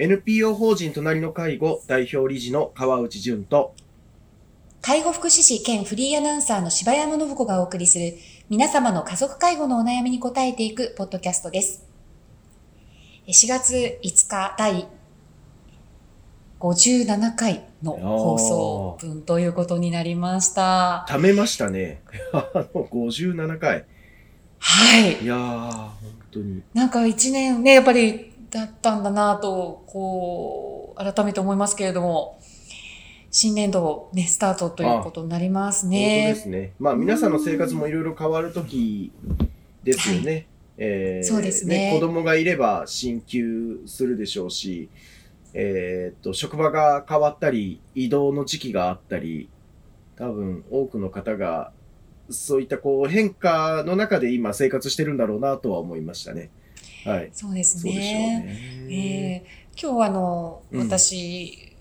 NPO 法人隣の介護代表理事の川内淳と、介護福祉士兼フリーアナウンサーの柴山信子がお送りする皆様の家族介護のお悩みに答えていくポッドキャストです。4月5日第57回の放送分ということになりました。貯めましたね。あの、57回。はい。いやー、本当に。なんか一年ね、やっぱりだったんだなと、こう、改めて思いますけれども、新年度ね、スタートということになります本当でね。すね。まあ皆さんの生活もいろいろ変わるときですよね。えーそうですね子供がいれば進級するでしょうし、えーっと、職場が変わったり、移動の時期があったり、多分多くの方が、そういったこう変化の中で今生活してるんだろうなとは思いましたね。はい。そうですね。ね。えー今日はあの、うん私、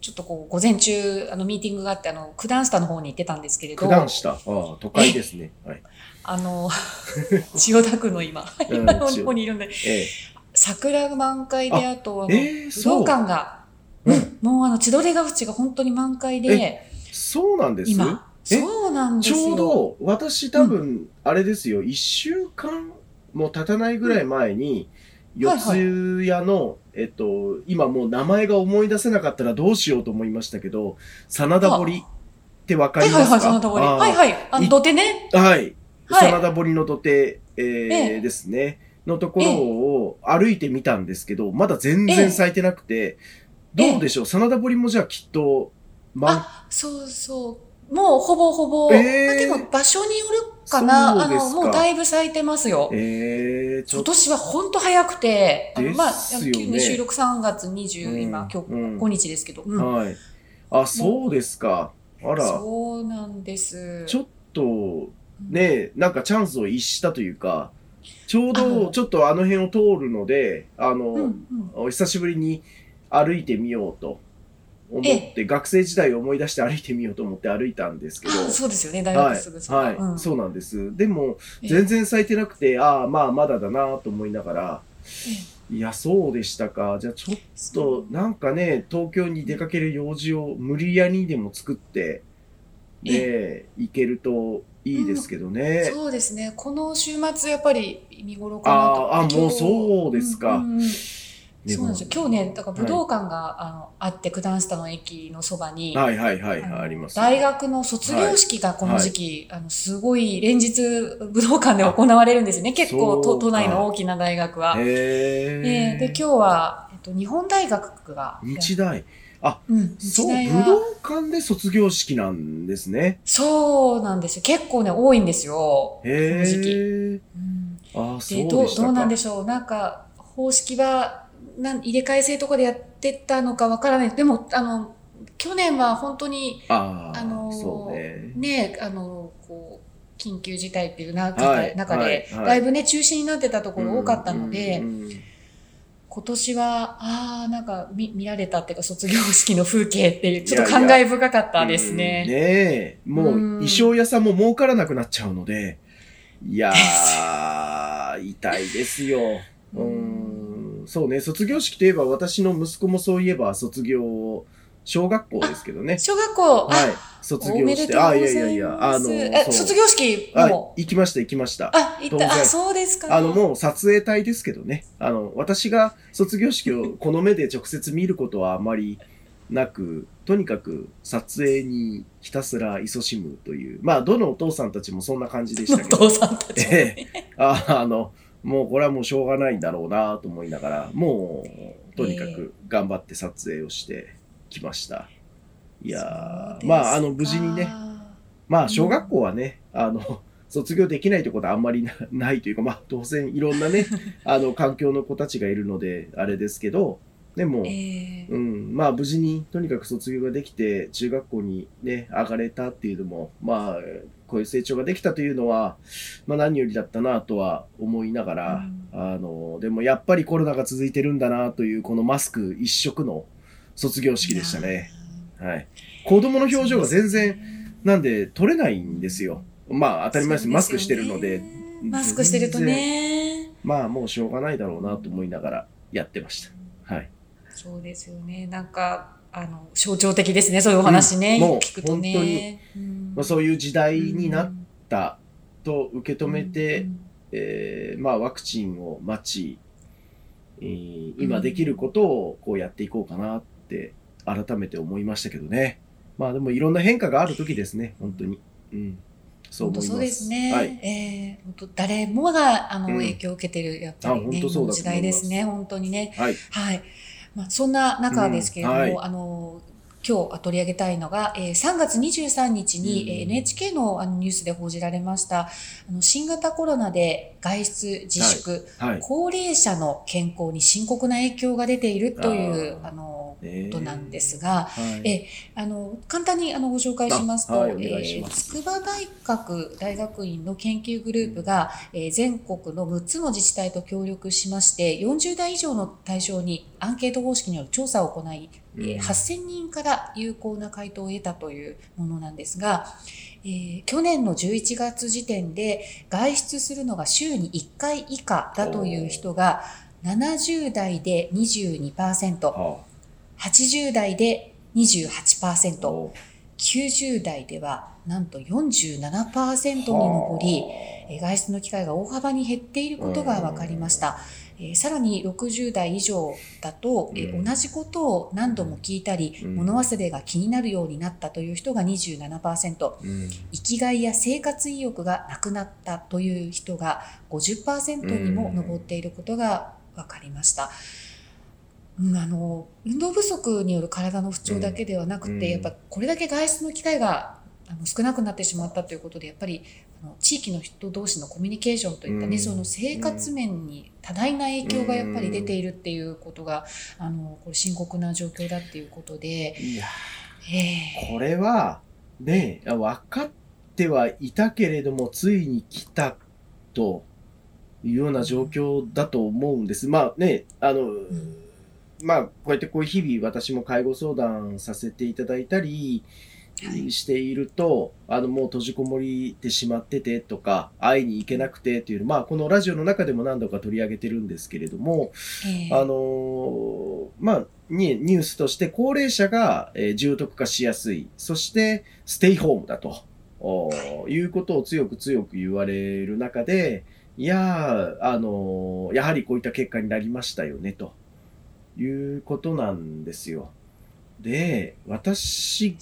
ちょっとこう、午前中、あの、ミーティングがあって、あの、九段下の方に行ってたんですけれど、九段下？ああ、都会ですね。はい。あの、千代田区の今、うん今の方にいるんで、え桜満開で、あと、あの、えー武道館が、うんうん、もうあの、千鳥ヶ淵が本当に満開で、そうなんです？今、え？そうなんですよ。ちょうど、私多分、あれですよ、一週間も経たないぐらい前に、四谷の、えっと、今もう名前が思い出せなかったらどうしようと思いましたけど、真田堀ってわかりますか？はいはいはい、その通り。あーはいはい。あの、い土手ね。はい。はい真田堀の土手、えーええですね。のところを歩いてみたんですけど、まだ全然咲いてなくて、どうでしょう？真田堀もじゃあきっと、まあ、そうそう。もうほぼほぼ。えーまあでも場所によるかな。あの、もうだいぶ咲いてますよ。えー、今年は本当早くて、あのまあ、ね収録3月20、うん今、今日うん5日ですけど。うんはい。あ、そうですか。あら、そうなんです。ちょっと、ね、なんかチャンスを逸したというか、ちょうあどのちょっとあの辺を通るので、あの、うんうんお久しぶりに歩いてみようと思っえて、学生時代を思い出して歩いてみようと思って歩いたんですけど、あそうですよね、大はい学すぐ、そばはい、うん。そうなんです。でも、ええ。全然咲いてなくて、ああ、まあ、まだだなと思いながら、いや、そうでしたか。じゃあ、ちょっと、なんかね、東京に出かける用事を無理やりにでも作って、ね、行けるといいですけどね。そうですね。この週末、やっぱり見頃かなと。あーあもうそうですか。んんうんそうなんですよ。今日ね、だから武道館が、あのあって、九段下の駅のそばに、はいはいはい、あります、大学の卒業式がこの時期、あの、すごい連日武道館で行われるんですよね。結構都都内の大きな大学は。へえ。えーで、今日は、えっと、日本大学が、日大。うん、そう、武道館で卒業式なんですね。そうなんですよ。結構ね、多いんですよ。こへの時期。え。うんああ、そうで。どうなんでしょうなんか方式はなん入れ替え制とかでやってたのかわからないでもあの去年は本当にあのね。ねあのこう緊急事態っていう中,、はい中で、はいはいだいぶね中止になってたところ多かったので、今年はああなんか見見られたっていうか卒業式の風景っていうちょっといやいや感慨深かったですね。うんねえ。もう、うん衣装屋さんも儲からなくなっちゃうので、いやー、痛いですよ。ううんん。そうね、卒業式といえば、私の息子もそういえば、卒業、小学校ですけどね。小学校、はいあ。卒業して。あ、いやいやいや、あの、卒業式あも。行きました、行きました。あ、行った。あ、そうですか。あの、もう撮影隊ですけどね。あの、私が卒業式をこの目で直接見ることはあまりなく、とにかく撮影にひたすら勤しむという。まあ、どのお父さんたちもそんな感じでしたおけど。父さんたちもね。ああの、もうこれはもうしょうがないんだろうなと思いながら、もう、とにかく頑張って撮影をしてきました。いやー、まあ、あの、無事にね、まあ、小学校はね、あの、卒業できないところあんまりなないというか、まあ、当然いろんなね、あの、環境の子たちがいるので、あれですけど、でも、えーうん、まあ、無事に、とにかく卒業ができて、中学校にね、上がれたっていうのも、まあ、こういう成長ができたというのは、まあ、何よりだったなとは思いながら、あの、でもやっぱりコロナが続いてるんだなという、このマスク一色の卒業式でしたね。。はい。子供の表情が全然、なんで取れないんですよ。まあ当たり前です。マスクしてるので。マスクしてるとね。まあもうしょうがないだろうなと思いながらやってました。はい。そうですよね。なんか、あの、象徴的ですね、そういうお話ね、うんもう聞くとね。うんまあ、そういう時代になったと受け止めて、うんえーまあ、ワクチンを待ち、えー今できることをこうやっていこうかなって改めて思いましたけどね。まあでもいろんな変化がある時ですね、本当に。うん。そう思います。本当そうですね。はい。えー本当誰もが、あの、うん影響を受けてる、やっぱりあね、時代ですね、本当にね。はい。はい。まあ、そんな中ですけれども、うんはい。あの、今日取り上げたいのが、えー3月23日に、NHK のあのニュースで報じられました、あの新型コロナで外出自粛、はい。高齢者の健康に深刻な影響が出ているという、あの、ねことなんですが、はい。えあの、簡単にあのご紹介しますと、あはいお願いします。筑波大学大学院の研究グループが、えー全国の6つの自治体と協力しまして、40代以上の対象にアンケート方式による調査を行い、8000人から有効な回答を得たというものなんですが、えー去年の11月時点で外出するのが週に1回以下だという人が70代で22%、は80代で28%、あお90代ではなんと47%に上り、えー外出の機会が大幅に減っていることが分かりました。えーさらに60代以上だと、え同じことを何度も聞いたり、うん。物忘れが気になるようになったという人が27%、うん。生きがいや生活意欲がなくなったという人が50%にも上っていることが分かりました。うん、あの運動不足による体の不調だけではなくて、うんやっぱこれだけ外出の機会があの少なくなってしまったということでやっぱりあの地域の人同士のコミュニケーションといったね、うんその生活面に多大な影響がやっぱり出ているっていうことが、あのこれ深刻な状況だっていうことで、いやええこれは、ね、分かってはいたけれども、ついに来たというような状況だと思うんです。まあね、あの、んまあ、こうやってこういう日々私も介護相談させていただいたりはい。していると、あの、もう閉じこもりてしまっててとか、会いに行けなくてっていう、まあ、このラジオの中でも何度か取り上げてるんですけれども、ええ。あのーまあ、にニュースとして高齢者が、えー重篤化しやすい。そして、ステイホームだと、いうことを強く強く言われる中で、いやー、あのーやはりこういった結果になりましたよね、ということなんですよ。で、私、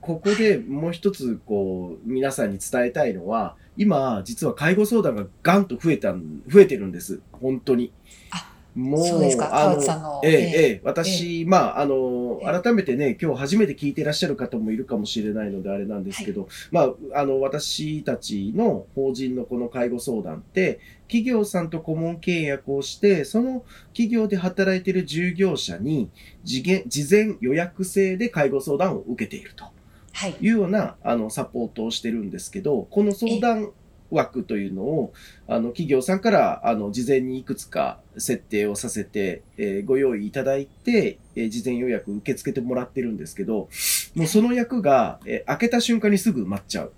ここでもう一つ、こう、皆さんに伝えたいのは、今、実は介護相談がガンと増えた、増えてるんです。本当に。あもう、そうですか内さんのええ、ええええ、私、まあ、あの、ええ改めてね、今日初めて聞いてらっしゃる方もいるかもしれないのであれなんですけど、まあ、あの、私たちの法人のこの介護相談って、企業さんと顧問契約をして、その企業で働いている従業者に、事前事前予約制で介護相談を受けていると。はい。いうようなあのサポートをしてるんですけど、この相談枠というのを、あの企業さんからあの事前にいくつか設定をさせて、えーご用意いただいて、えー事前予約受け付けてもらってるんですけど、もうその役が、えー開けた瞬間にすぐ埋まっちゃう。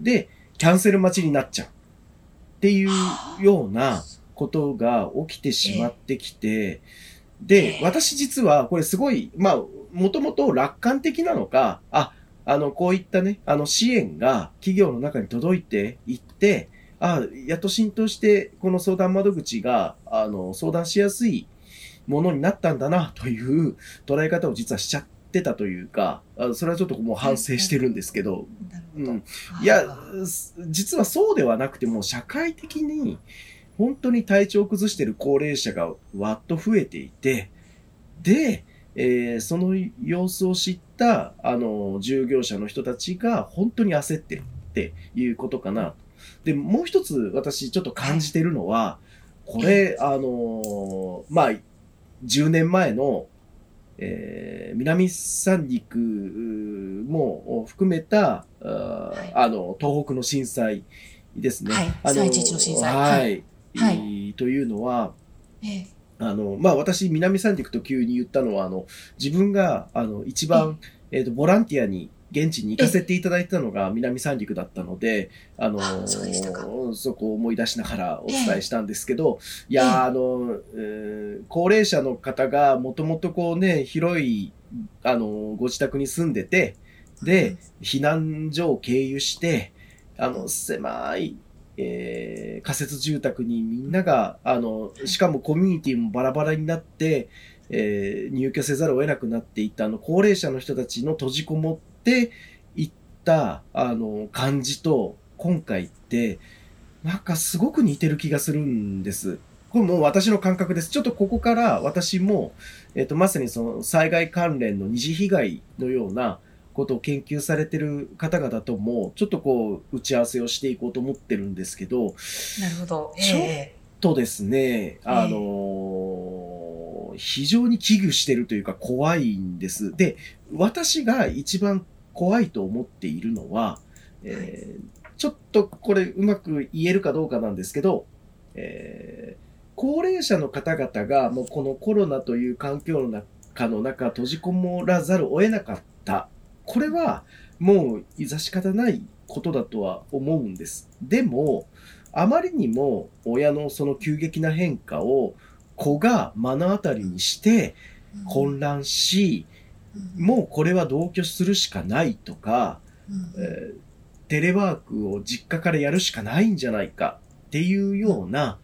で、キャンセル待ちになっちゃう。っていうようなことが起きてしまってきて、で、私実はこれすごい、まあ、もともと楽観的なのか、あ、あの、こういったね、あの支援が企業の中に届いていって、あ、やっと浸透して、この相談窓口が、あの、相談しやすいものになったんだな、という捉え方を実はしちゃってたというか、あそれはちょっともう反省してるんですけど。うん。いや実はそうではなくても、社会的に本当に体調を崩している高齢者がわっと増えていて、で、えーその様子を知った、あの、従業者の人たちが本当に焦ってるっていうことかな。で、もう一つ私ちょっと感じてるのは、これ、あの、まあ、10年前の、えー南三陸も含めた、あ,、はいあの、東北の震災ですね。はいあの311の震災はい。はいというのは、ええあの、まあ、私、南三陸と急に言ったのは、あの、自分が、あの、一番、えっ、と、ボランティアに現地に行かせていただいたのが南三陸だったので、あのあそこを思い出しながらお伝えしたんですけど、いやー、あの、えー高齢者の方がもともとこうね、広い、あの、ご自宅に住んでて、で、避難所を経由して、あの、狭い、えー仮設住宅にみんなが、あの、しかもコミュニティもバラバラになって、えー入居せざるを得なくなっていった、あの、高齢者の人たちの閉じこもっていった、あの、感じと、今回って、なんかすごく似てる気がするんです。これもう私の感覚です。ちょっとここから私も、えっ、と、まさにその災害関連の二次被害のようなことを研究されてる方々とも、ちょっとこう、打ち合わせをしていこうと思ってるんですけど、なるほど。ちょえとですね、あの非常に危惧してるというか怖いんです。で、私が一番怖いと思っているのは、えーちょっとこれうまく言えるかどうかなんですけど、えー高齢者の方々がもうこのコロナという環境の中の中閉じこもらざるを得なかった。これはもういざし方ないことだとは思うんです。でも、あまりにも親のその急激な変化を子が目の当たりにしてえ混乱し、もうこれは同居するしかないとか、うん、えーテレワークを実家からやるしかないんじゃないかっていうような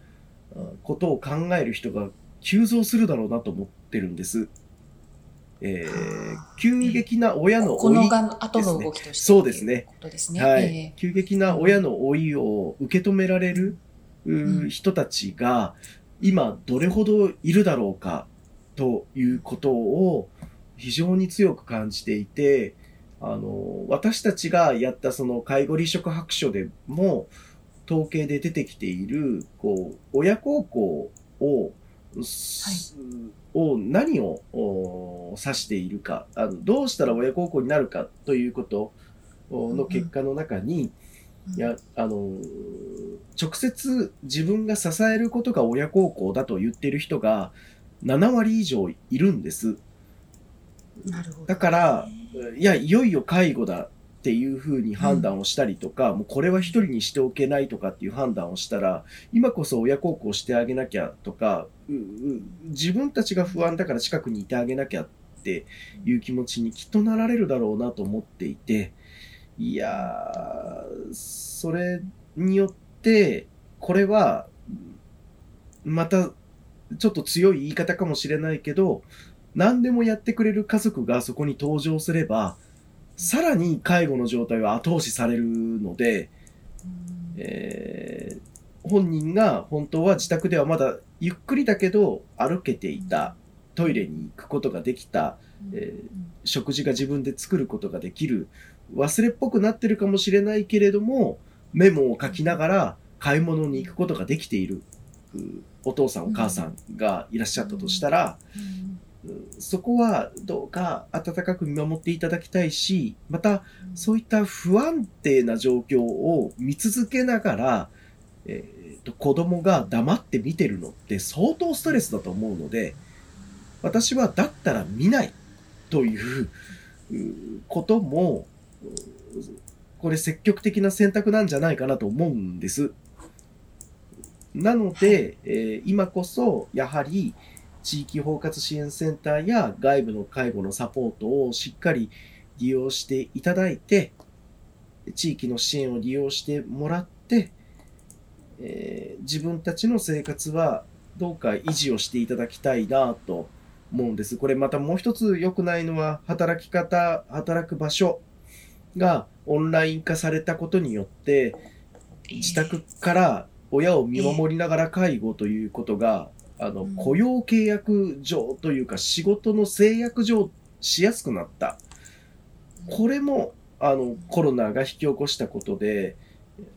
うんことを考える人が急増するだろうなと思ってるんです。えー急激な親のこ老いのが後の動きとしてそうですね。すね。はい。え急激な親の老いを受け止められる、人たちが今どれほどいるだろうかということを非常に強く感じていて、あの、私たちがやったその介護離職白書でも統計で出てきている、こう、親孝行を、すを何をお指しているかあの、どうしたら親孝行になるかということおの結果の中に、や、あの、直接自分が支えることが親孝行だと言っている人が7割以上いるんです。なるほど。だから、いや、いよいよ介護だっていうふうに判断をしたりとか、もうこれは一人にしておけないとかっていう判断をしたら、今こそ親孝行してあげなきゃとか、うう自分たちが不安だから近くにいてあげなきゃっていう気持ちにきっとなられるだろうなと思っていて、いやー、それによって、これは、また、ちょっと強い言い方かもしれないけど、何でもやってくれる家族がそこに登場すれば、さらに介護の状態は後押しされるので、うん。えー本人が本当は自宅ではまだゆっくりだけど歩けていた、トイレに行くことができた、えー食事が自分で作ることができる、忘れっぽくなってるかもしれないけれども、メモを書きながら買い物に行くことができている、うお父さんお母さんがいらっしゃったとしたら、うんそこはどうか温かく見守っていただきたいし、またそういった不安定な状況を見続けながら、えーと子供が黙って見てるのって相当ストレスだと思うので、私はだったら見ないといううことも、うこれ積極的な選択なんじゃないかなと思うんです。なので、えー今こそやはり地域包括支援センターや外部の介護のサポートをしっかり利用していただいて、地域の支援を利用してもらって、えー自分たちの生活はどうか維持をしていただきたいなと思うんです。これまたもう一つ良くないのは、働き方、働く場所がオンライン化されたことによって、自宅から親を見守りながら介護ということが、あのうん雇用契約上というか仕事の制約上しやすくなった。これもあのコロナが引き起こしたことで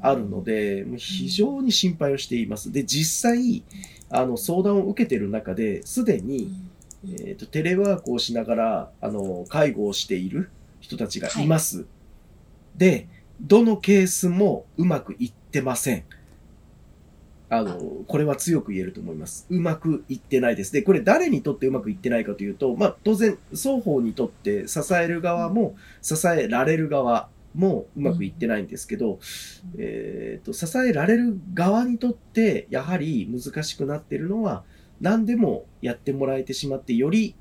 あるので、非常に心配をしています。で、実際、あの相談を受けている中で、すでに、えーとテレワークをしながらあの介護をしている人たちがいます。で、どのケースもうまくいってません。あの、これは強く言えると思います。うまくいってないです。で、これ誰にとってうまくいってないかというと、まあ、当然、双方にとって支える側も、支えられる側もうまくいってないんですけど、えっ、と、支えられる側にとって、やはり難しくなっているのは、何でもやってもらえてしまって、より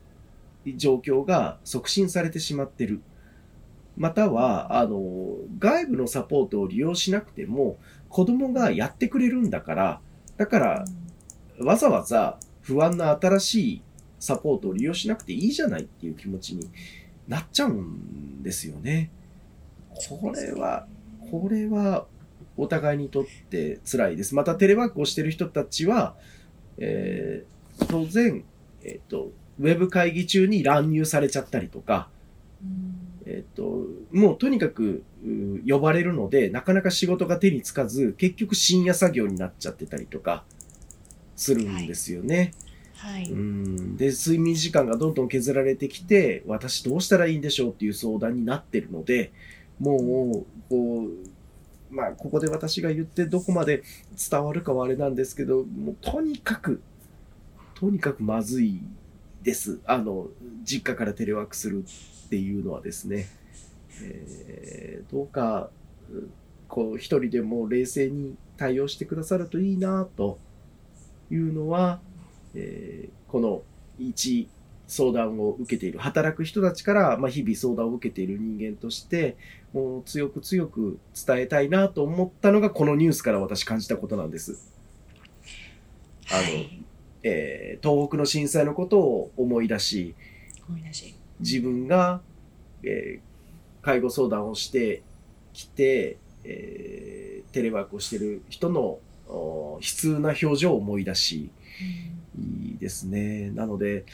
状況が促進されてしまっている。または、あの、外部のサポートを利用しなくても、子供がやってくれるんだから、だから、わざわざ不安な新しいサポートを利用しなくていいじゃないっていう気持ちになっちゃうんですよね。これは、これはお互いにとって辛いです。またテレワークをしてる人たちは、えー当然、えっ、と、ウェブ会議中に乱入されちゃったりとか、えっ、と、もうとにかくう呼ばれるので、なかなか仕事が手につかず、結局深夜作業になっちゃってたりとか、するんですよね。はい。うん。で、睡眠時間がどんどん削られてきて、私どうしたらいいんでしょうっていう相談になってるので、もう、こう、まあ、ここで私が言ってどこまで伝わるかはあれなんですけど、もうとにかく、とにかくまずいです。あの、実家からテレワークするっていうのはですね、えーどうか、うこう、一人でも冷静に対応してくださるといいなというのは、えーこの一相談を受けている、働く人たちから、まあ、日々相談を受けている人間として、もう強く強く伝えたいなと思ったのが、このニュースから私感じたことなんです。あのはい。えー東北の震災のことを思い出し、思い出し。自分が、えー介護相談をしてきて、えーテレワークをしている人のお悲痛な表情を思い出し、いいですね。なので、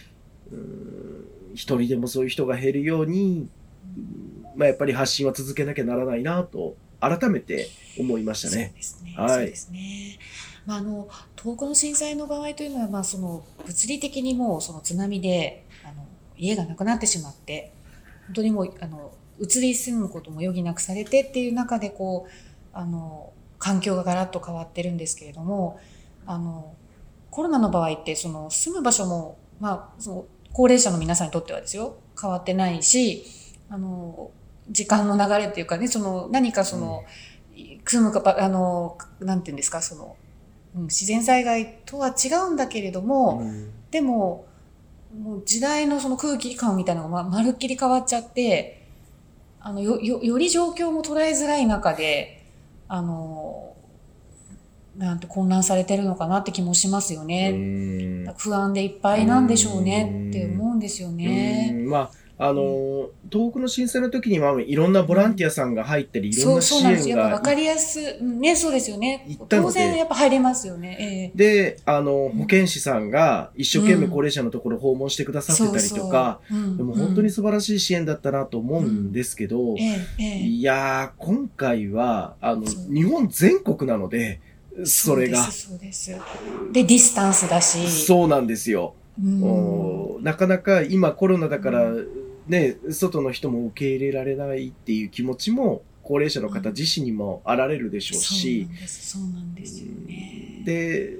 一人でもそういう人が減るように、うんまあ、やっぱり発信は続けなきゃならないなと、改めて思いましたね。ね。はいそうですね。まあ、あの、東北の震災の場合というのは、まあ、その、物理的にもう、その津波で、あの、家がなくなってしまって、本当にもう、あの、移り住むことも余儀なくされてっていう中で、こう、あの、環境がガラッと変わってるんですけれども、あの、コロナの場合って、その、住む場所も、まあ、その、高齢者の皆さんにとってはですよ、変わってないし、あの、時間の流れっていうかね、その、何かその、住むかば、あの、なんていうんですか、その、うん自然災害とは違うんだけれども、うん。でも、もう時代のその空気感みたいなのがままるっきり変わっちゃって、あの、よ、よ、より状況も捉えづらい中で、あの、なんて混乱されてるのかなって気もしますよね。うん不安でいっぱいなんでしょうねって思うんですよね。うんまあ、あのー、東北の震災の時には、いろんなボランティアさんが入ったり、いろんな支そうなんです。かりやすね、そうですよね。当然やっぱ入れますよね。ええ。で、あの、うん。保健師さんが一生懸命高齢者のところを訪問してくださってたりとか、でも本当に素晴らしい支援だったなと思うんですけど、いやー、今回は、あの、日本全国なので、それが。そうです、でディスタンスだし。そうなんですよ。うん。おなかなか今コロナだからうね、外の人も受け入れられないっていう気持ちも高齢者の方自身にもあられるでしょうし、そうなんです、そうなんですよね。で、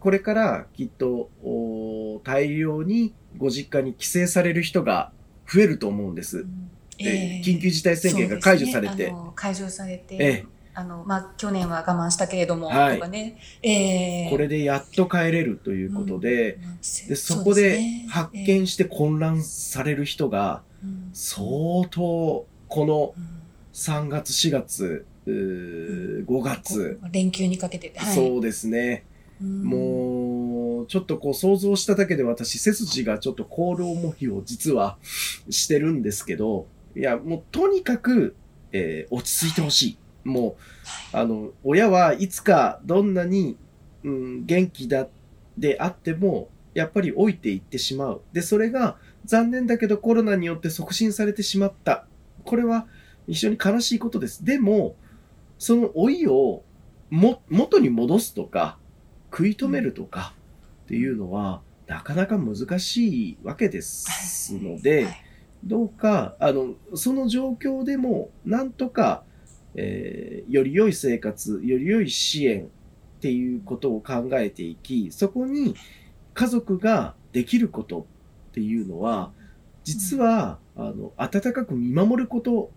これからきっとお大量にご実家に帰省される人が増えると思うんです。うん。で緊急事態宣言が解除されて、ね。解除されて、ええあの、まあ、去年は我慢したけれども、はい。とかね、ええこれでやっと帰れるということで、うんでそこで発ええ見して混乱される人がうん相当このうん3月、4月、うー5月、連休にかけて、はい、そうですね。うん。もう、ちょっとこう想像しただけで私、背筋がちょっと凍る思いを実はしてるんですけど、いや、もうとにかく、えー落ち着いてほしい。もう、あの、親はいつかどんなに、うん、元気だ、であっても、やっぱり老いていってしまう。で、それが残念だけどコロナによって促進されてしまった。これは非常に悲しいことです。でも、その老いをも元に戻すとか、食い止めるとかっていうのは、なかなか難しいわけですので、はいどうか、あの、その状況でも、なんとか、えーより良い生活、より良い支援っていうことを考えていき、そこに家族ができることっていうのは、実は、あの、温かく見守ること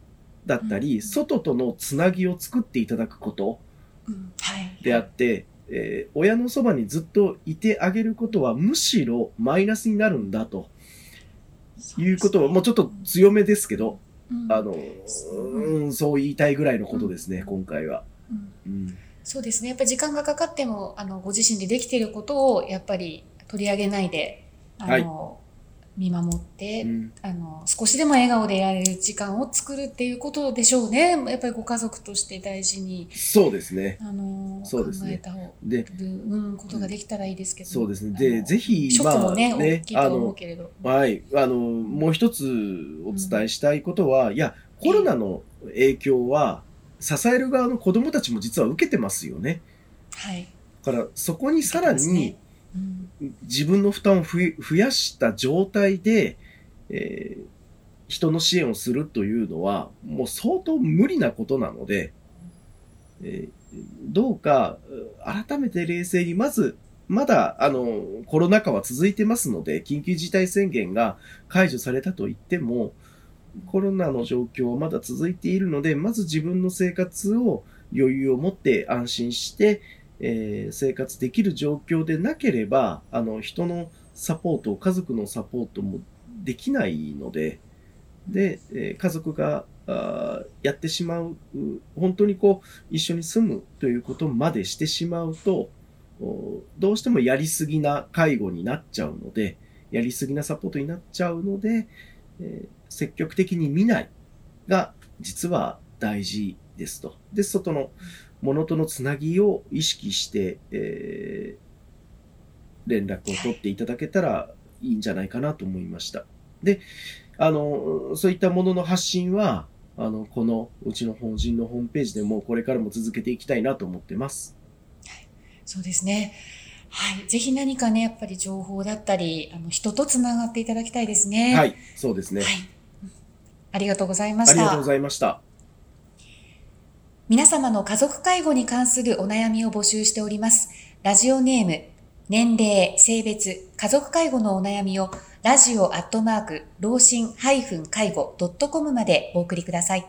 だったり、うん。外とのつなぎを作っていただくことうん。はい。であって、えー親のそばにずっといてあげることはむしろマイナスになるんだということを、もうちょっと強めですけど、うんあの、そううん、そう言いたいぐらいのことですね、うん。今回は。うん。うん、そうですね。やっぱり時間がかかっても、あの、ご自身でできていることを、やっぱり取り上げないで、あの、見守って、うんあの、少しでも笑顔でいられる時間を作るっていうことでしょうね。やっぱりご家族として大事に、そうですね。あの、そうですね考えた方で、うん、ことができたらいいですけど。そうですね。あで、のぜひ、ショックもね、まあね大きいとは思うけれど。はい。あの、もう一つお伝えしたいことは、いや、コロナの影響は、支える側の子供たちも実は受けてますよね。はい。だから、そこにさらにうん自分の負担を増やした状態で、えー人の支援をするというのは、もう相当無理なことなので、えーどうか、改めて冷静に、まず、まだ、あの、コロナ禍は続いてますので、緊急事態宣言が解除されたと言っても、コロナの状況はまだ続いているので、まず自分の生活を余裕を持って安心して、えー生活できる状況でなければ、あの、人のサポート、家族のサポートもできないので、で、えー家族がやってしまう、本当にこう、一緒に住むということまでしてしまうと、どうしてもやりすぎな介護になっちゃうので、やりすぎなサポートになっちゃうので、えー積極的に見ないが実は大事ですと。で、外のものとのつなぎを意識して、えー連絡を取っていただけたらいいんじゃないかなと思いました。で、あの、そういったものの発信は、あの、このうちの法人のホームページでもこれからも続けていきたいなと思ってます。そうですね。はい。ぜひ何かね、やっぱり情報だったり、あの、人とつながっていただきたいですね。。はいい、そうですね。はい。ありがとうございましたありがとうご。ざいました。皆様の家族介護に関するお悩みを募集しております。ラジオネーム、年齢、性別、家族介護のお悩みを、ラジオアットマーク、老人介護 .com までお送りください。